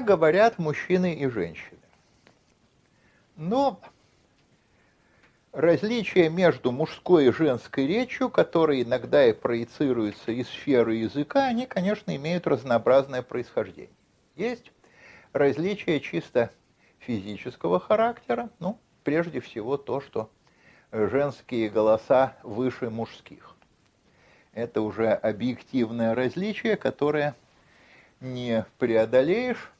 Так говорят мужчины и женщины. Но различия между мужской и женской речью, которые иногда и проецируются из сферы языка, они, конечно, имеют разнообразное происхождение. Есть различия чисто физического характера, ну, прежде всего то, что женские голоса выше мужских. Это уже объективное различие, которое не преодолеешь.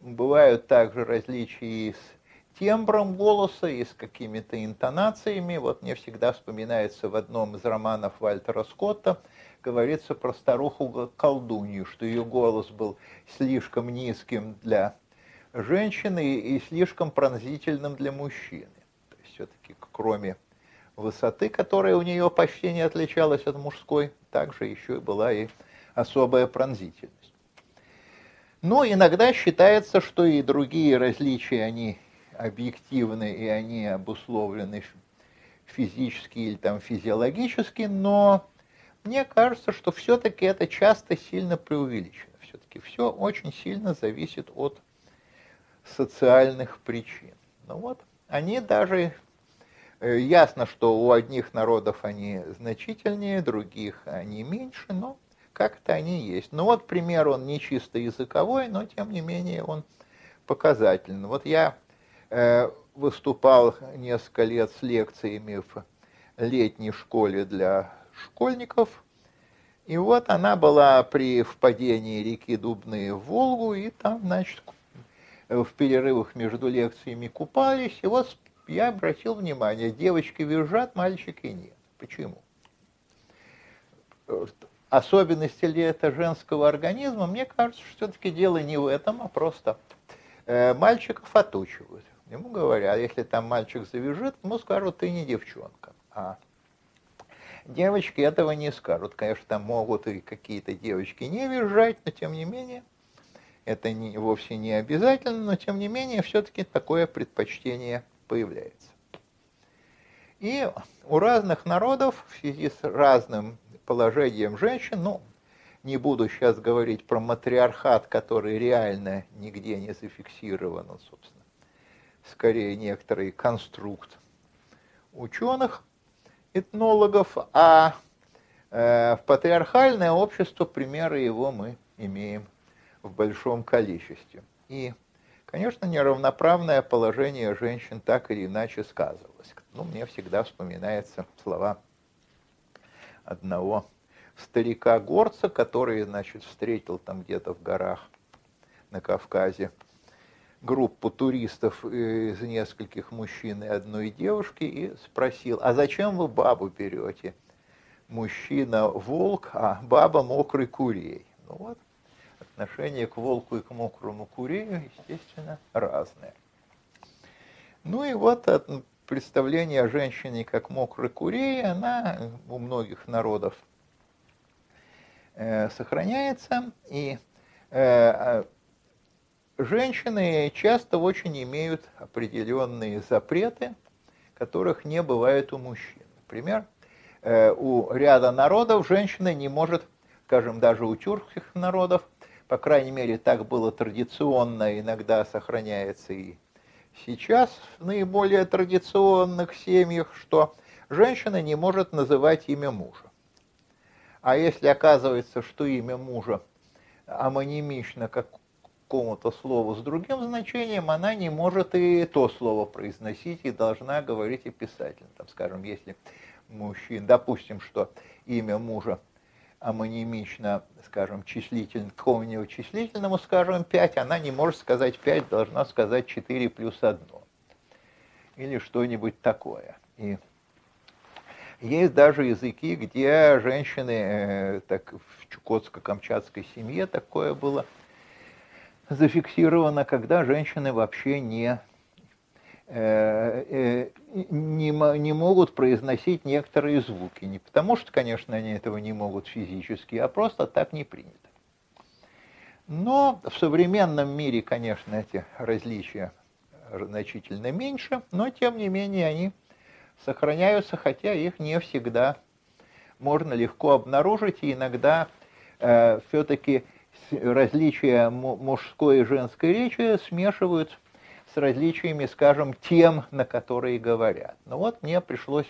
Бывают также различия и с тембром голоса, и с какими-то интонациями. Вот мне всегда вспоминается в одном из романов Вальтера Скотта, говорится про старуху-колдунью, что ее голос был слишком низким для женщины и слишком пронзительным для мужчины. То есть все-таки кроме высоты, которая у нее почти не отличалась от мужской, также еще была и особая пронзительность. Но иногда считается, что и другие различия, они объективны и они обусловлены физически или там физиологически, но мне кажется, что все-таки это часто сильно преувеличено. Все-таки все очень сильно зависит от социальных причин. Ну вот, они даже, э, ясно, что у одних народов они значительнее, других они меньше, но как-то они есть. Ну вот пример, он не чисто языковой, но тем не менее он показательный. Вот я э, выступал несколько лет с лекциями в летней школе для школьников, и вот она была при впадении реки Дубны в Волгу, и там, значит, в перерывах между лекциями купались, и вот я обратил внимание, девочки визжат, мальчики нет. Почему? Особенности ли это женского организма? Мне кажется, что все-таки дело не в этом, а просто э, мальчиков отучивают. Ему говорят, если там мальчик завяжет, ему скажут, ты не девчонка. А девочки этого не скажут. Конечно, там могут и какие-то девочки не визжать, но тем не менее это не, вовсе не обязательно, но тем не менее все-таки такое предпочтение появляется. И у разных народов в связи с разным положением женщин, ну, не буду сейчас говорить про матриархат, который реально нигде не зафиксирован, собственно, скорее некоторый конструкт ученых, этнологов, а э, в патриархальное общество примеры его мы имеем в большом количестве. И, конечно, неравноправное положение женщин так или иначе сказывалось. Ну, мне всегда вспоминаются слова одного старика-горца, который, значит, встретил там где-то в горах на Кавказе группу туристов из нескольких мужчин и одной девушки и спросил, а зачем вы бабу берете? Мужчина волк, а баба мокрый курей. Ну вот, отношение к волку и к мокрому курею, естественно, разное. Ну и вот представление о женщине как мокрой курей, она у многих народов э, сохраняется, и э, женщины часто очень имеют определенные запреты, которых не бывает у мужчин. Например, э, у ряда народов женщина не может, скажем, даже у тюркских народов, по крайней мере, так было традиционно, иногда сохраняется и сейчас в наиболее традиционных семьях, что женщина не может называть имя мужа. А если оказывается, что имя мужа амонимично какому-то слову с другим значением, она не может и то слово произносить и должна говорить описательно. Там, скажем, если мужчина, допустим, что имя мужа амонимично, скажем, числитель, какому-нибудь числительному, скажем, 5, она не может сказать 5, должна сказать 4 плюс 1. Или что-нибудь такое. И есть даже языки, где женщины, э, так в чукотско-камчатской семье такое было зафиксировано, когда женщины вообще не не, не могут произносить некоторые звуки. Не потому что, конечно, они этого не могут физически, а просто так не принято. Но в современном мире, конечно, эти различия значительно меньше, но тем не менее они сохраняются, хотя их не всегда можно легко обнаружить, и иногда э, все-таки различия мужской и женской речи смешивают с различиями, скажем, тем, на которые говорят. Но вот мне пришлось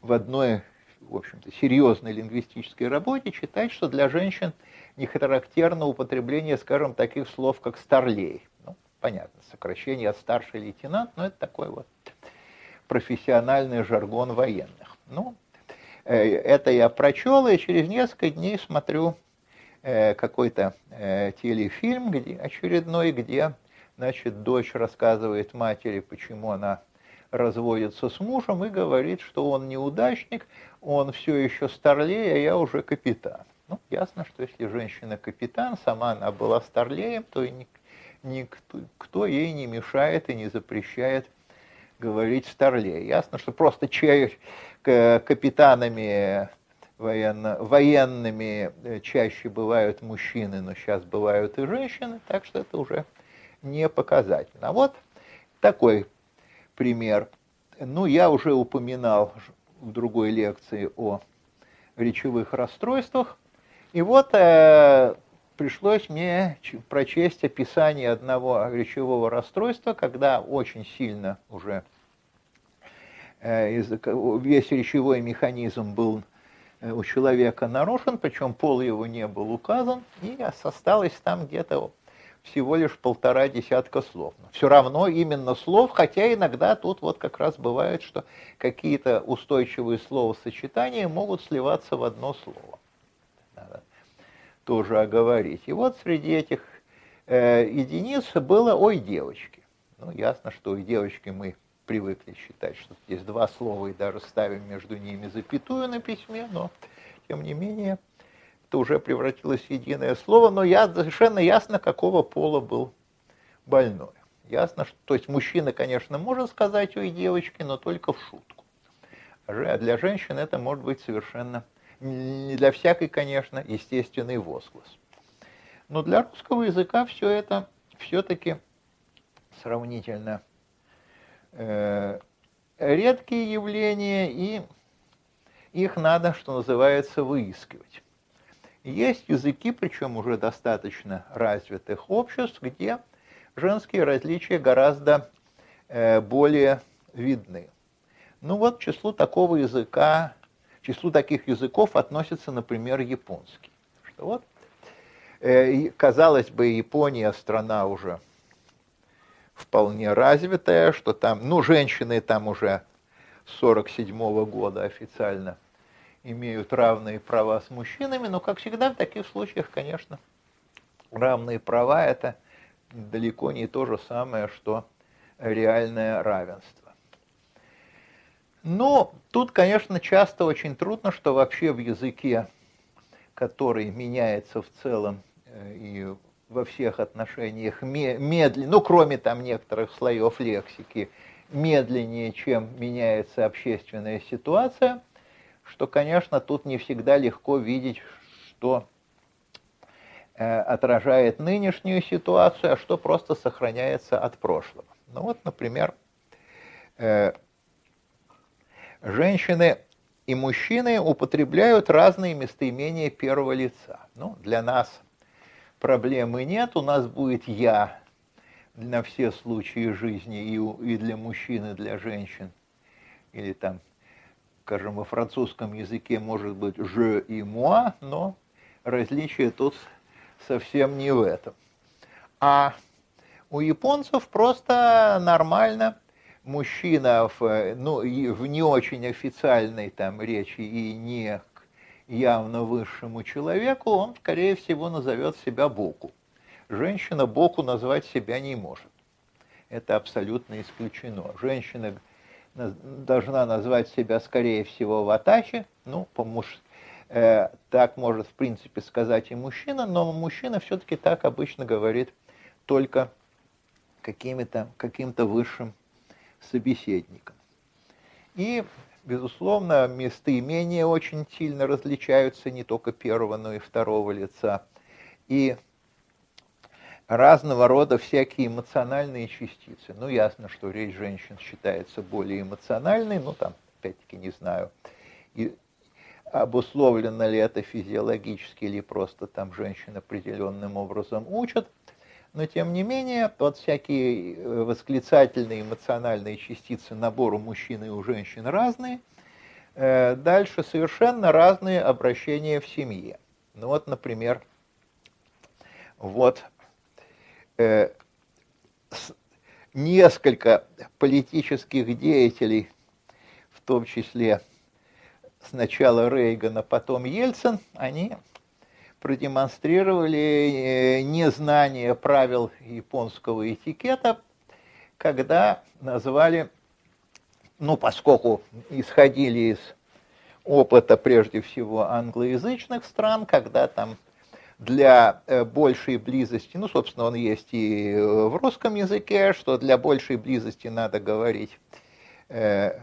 в одной, в общем-то, серьезной лингвистической работе читать, что для женщин не характерно употребление, скажем, таких слов, как «старлей». Ну, понятно, сокращение от «старший лейтенант», но это такой вот профессиональный жаргон военных. Ну, э, это я прочел, и через несколько дней смотрю э, какой-то э, телефильм где, очередной, где значит, дочь рассказывает матери, почему она разводится с мужем и говорит, что он неудачник, он все еще старлей, а я уже капитан. Ну, ясно, что если женщина капитан, сама она была старлеем, то никто, никто ей не мешает и не запрещает говорить старлей. Ясно, что просто чай, капитанами военно, военными э, чаще бывают мужчины, но сейчас бывают и женщины, так что это уже не показательно. Вот такой пример. Ну, я уже упоминал в другой лекции о речевых расстройствах. И вот э, пришлось мне прочесть описание одного речевого расстройства, когда очень сильно уже э, весь речевой механизм был э, у человека нарушен, причем пол его не был указан, и осталось там где-то всего лишь полтора десятка слов. Но все равно именно слов, хотя иногда тут вот как раз бывает, что какие-то устойчивые словосочетания могут сливаться в одно слово. Надо тоже оговорить. И вот среди этих э, единиц было «ой, девочки». Ну, ясно, что «ой, девочки» мы привыкли считать, что здесь два слова и даже ставим между ними запятую на письме, но тем не менее – это уже превратилось в единое слово, но я, совершенно ясно, какого пола был больной. Ясно, что, то есть мужчина, конечно, может сказать ой, девочки, но только в шутку. А для женщин это может быть совершенно, не для всякой, конечно, естественный возглас. Но для русского языка все это все-таки сравнительно э, редкие явления, и их надо, что называется, выискивать. Есть языки, причем уже достаточно развитых обществ, где женские различия гораздо э, более видны. Ну вот к числу такого языка, к числу таких языков относится, например, японский. Что вот, э, казалось бы, Япония страна уже вполне развитая, что там, ну, женщины там уже 47 -го года официально имеют равные права с мужчинами, но, как всегда, в таких случаях, конечно, равные права – это далеко не то же самое, что реальное равенство. Но тут, конечно, часто очень трудно, что вообще в языке, который меняется в целом э, и во всех отношениях медленнее, ну, кроме там некоторых слоев лексики, медленнее, чем меняется общественная ситуация – что, конечно, тут не всегда легко видеть, что э, отражает нынешнюю ситуацию, а что просто сохраняется от прошлого. Ну вот, например, э, женщины и мужчины употребляют разные местоимения первого лица. Ну, для нас проблемы нет, у нас будет «я» на все случаи жизни и, для мужчин, и для женщин. Или там скажем, во французском языке может быть «je» и «moi», но различие тут совсем не в этом. А у японцев просто нормально мужчина в, ну, в не очень официальной там речи и не к явно высшему человеку, он, скорее всего, назовет себя Боку. Женщина Боку назвать себя не может. Это абсолютно исключено. Женщина должна назвать себя, скорее всего, ватачи, ну, по э, так может, в принципе, сказать и мужчина, но мужчина все-таки так обычно говорит только каким-то каким высшим собеседником. И, безусловно, местоимения очень сильно различаются не только первого, но и второго лица. И разного рода всякие эмоциональные частицы. Ну, ясно, что речь женщин считается более эмоциональной, ну, там, опять-таки, не знаю. И обусловлено ли это физиологически или просто там женщин определенным образом учат. Но тем не менее, вот всякие э, восклицательные эмоциональные частицы набора мужчин и у женщин разные. Э, дальше совершенно разные обращения в семье. Ну вот, например, вот несколько политических деятелей, в том числе сначала Рейган, потом Ельцин, они продемонстрировали э, незнание правил японского этикета, когда назвали, ну, поскольку исходили из опыта прежде всего англоязычных стран, когда там для э, большей близости, ну, собственно, он есть и э, в русском языке, что для большей близости надо говорить, э,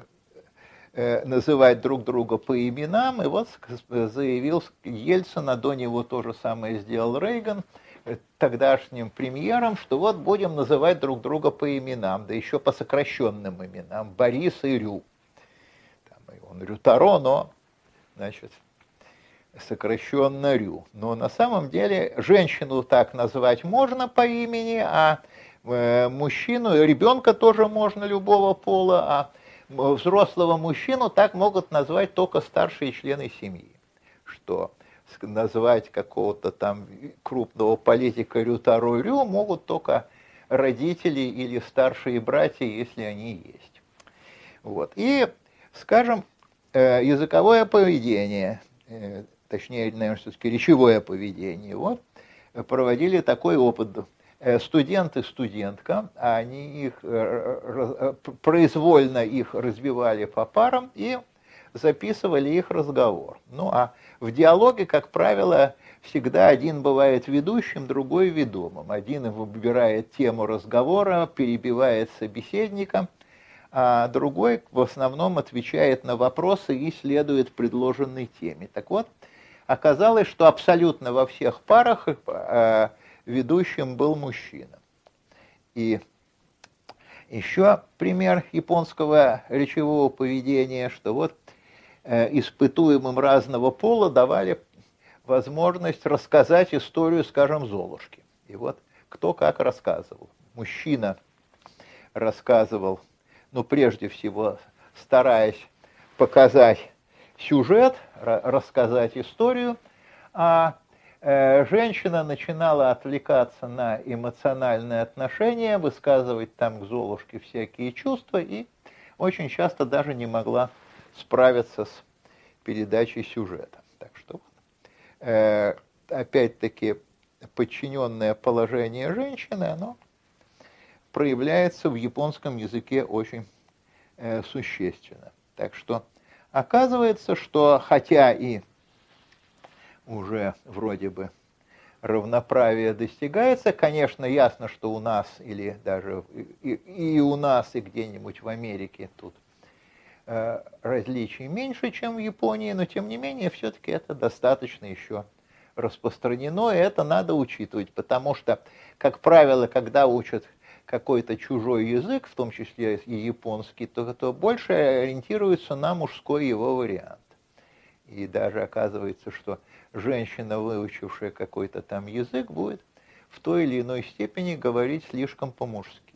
э, называть друг друга по именам. И вот заявил Ельцин, а до него то же самое сделал Рейган, э, тогдашним премьером, что вот будем называть друг друга по именам, да еще по сокращенным именам, Борис и Рю. Там, он Рютаро, но, значит, сокращенно Рю. Но на самом деле женщину так назвать можно по имени, а э, мужчину, ребенка тоже можно любого пола, а взрослого мужчину так могут назвать только старшие члены семьи. Что назвать какого-то там крупного политика Рютаро Рю могут только родители или старшие братья, если они есть. Вот. И, скажем, э, языковое поведение э, точнее, наверное, все-таки речевое поведение. Вот, проводили такой опыт. Э, студент и студентка, они их, э, э, произвольно их развивали по парам и записывали их разговор. Ну а в диалоге, как правило, всегда один бывает ведущим, другой ведомым. Один выбирает тему разговора, перебивает собеседника, а другой в основном отвечает на вопросы и следует предложенной теме. Так вот, оказалось, что абсолютно во всех парах э, ведущим был мужчина. И еще пример японского речевого поведения, что вот э, испытуемым разного пола давали возможность рассказать историю, скажем, Золушки. И вот кто как рассказывал. Мужчина рассказывал, ну, прежде всего, стараясь показать сюжет, рассказать историю, а э, женщина начинала отвлекаться на эмоциональные отношения, высказывать там к Золушке всякие чувства и очень часто даже не могла справиться с передачей сюжета. Так что, э, опять-таки, подчиненное положение женщины, оно проявляется в японском языке очень э, существенно. Так что Оказывается, что хотя и уже вроде бы равноправие достигается, конечно, ясно, что у нас или даже и, и у нас, и где-нибудь в Америке тут э, различий меньше, чем в Японии, но тем не менее все-таки это достаточно еще распространено, и это надо учитывать, потому что, как правило, когда учат какой-то чужой язык, в том числе и японский, то, то больше ориентируется на мужской его вариант. И даже оказывается, что женщина, выучившая какой-то там язык, будет в той или иной степени говорить слишком по-мужски.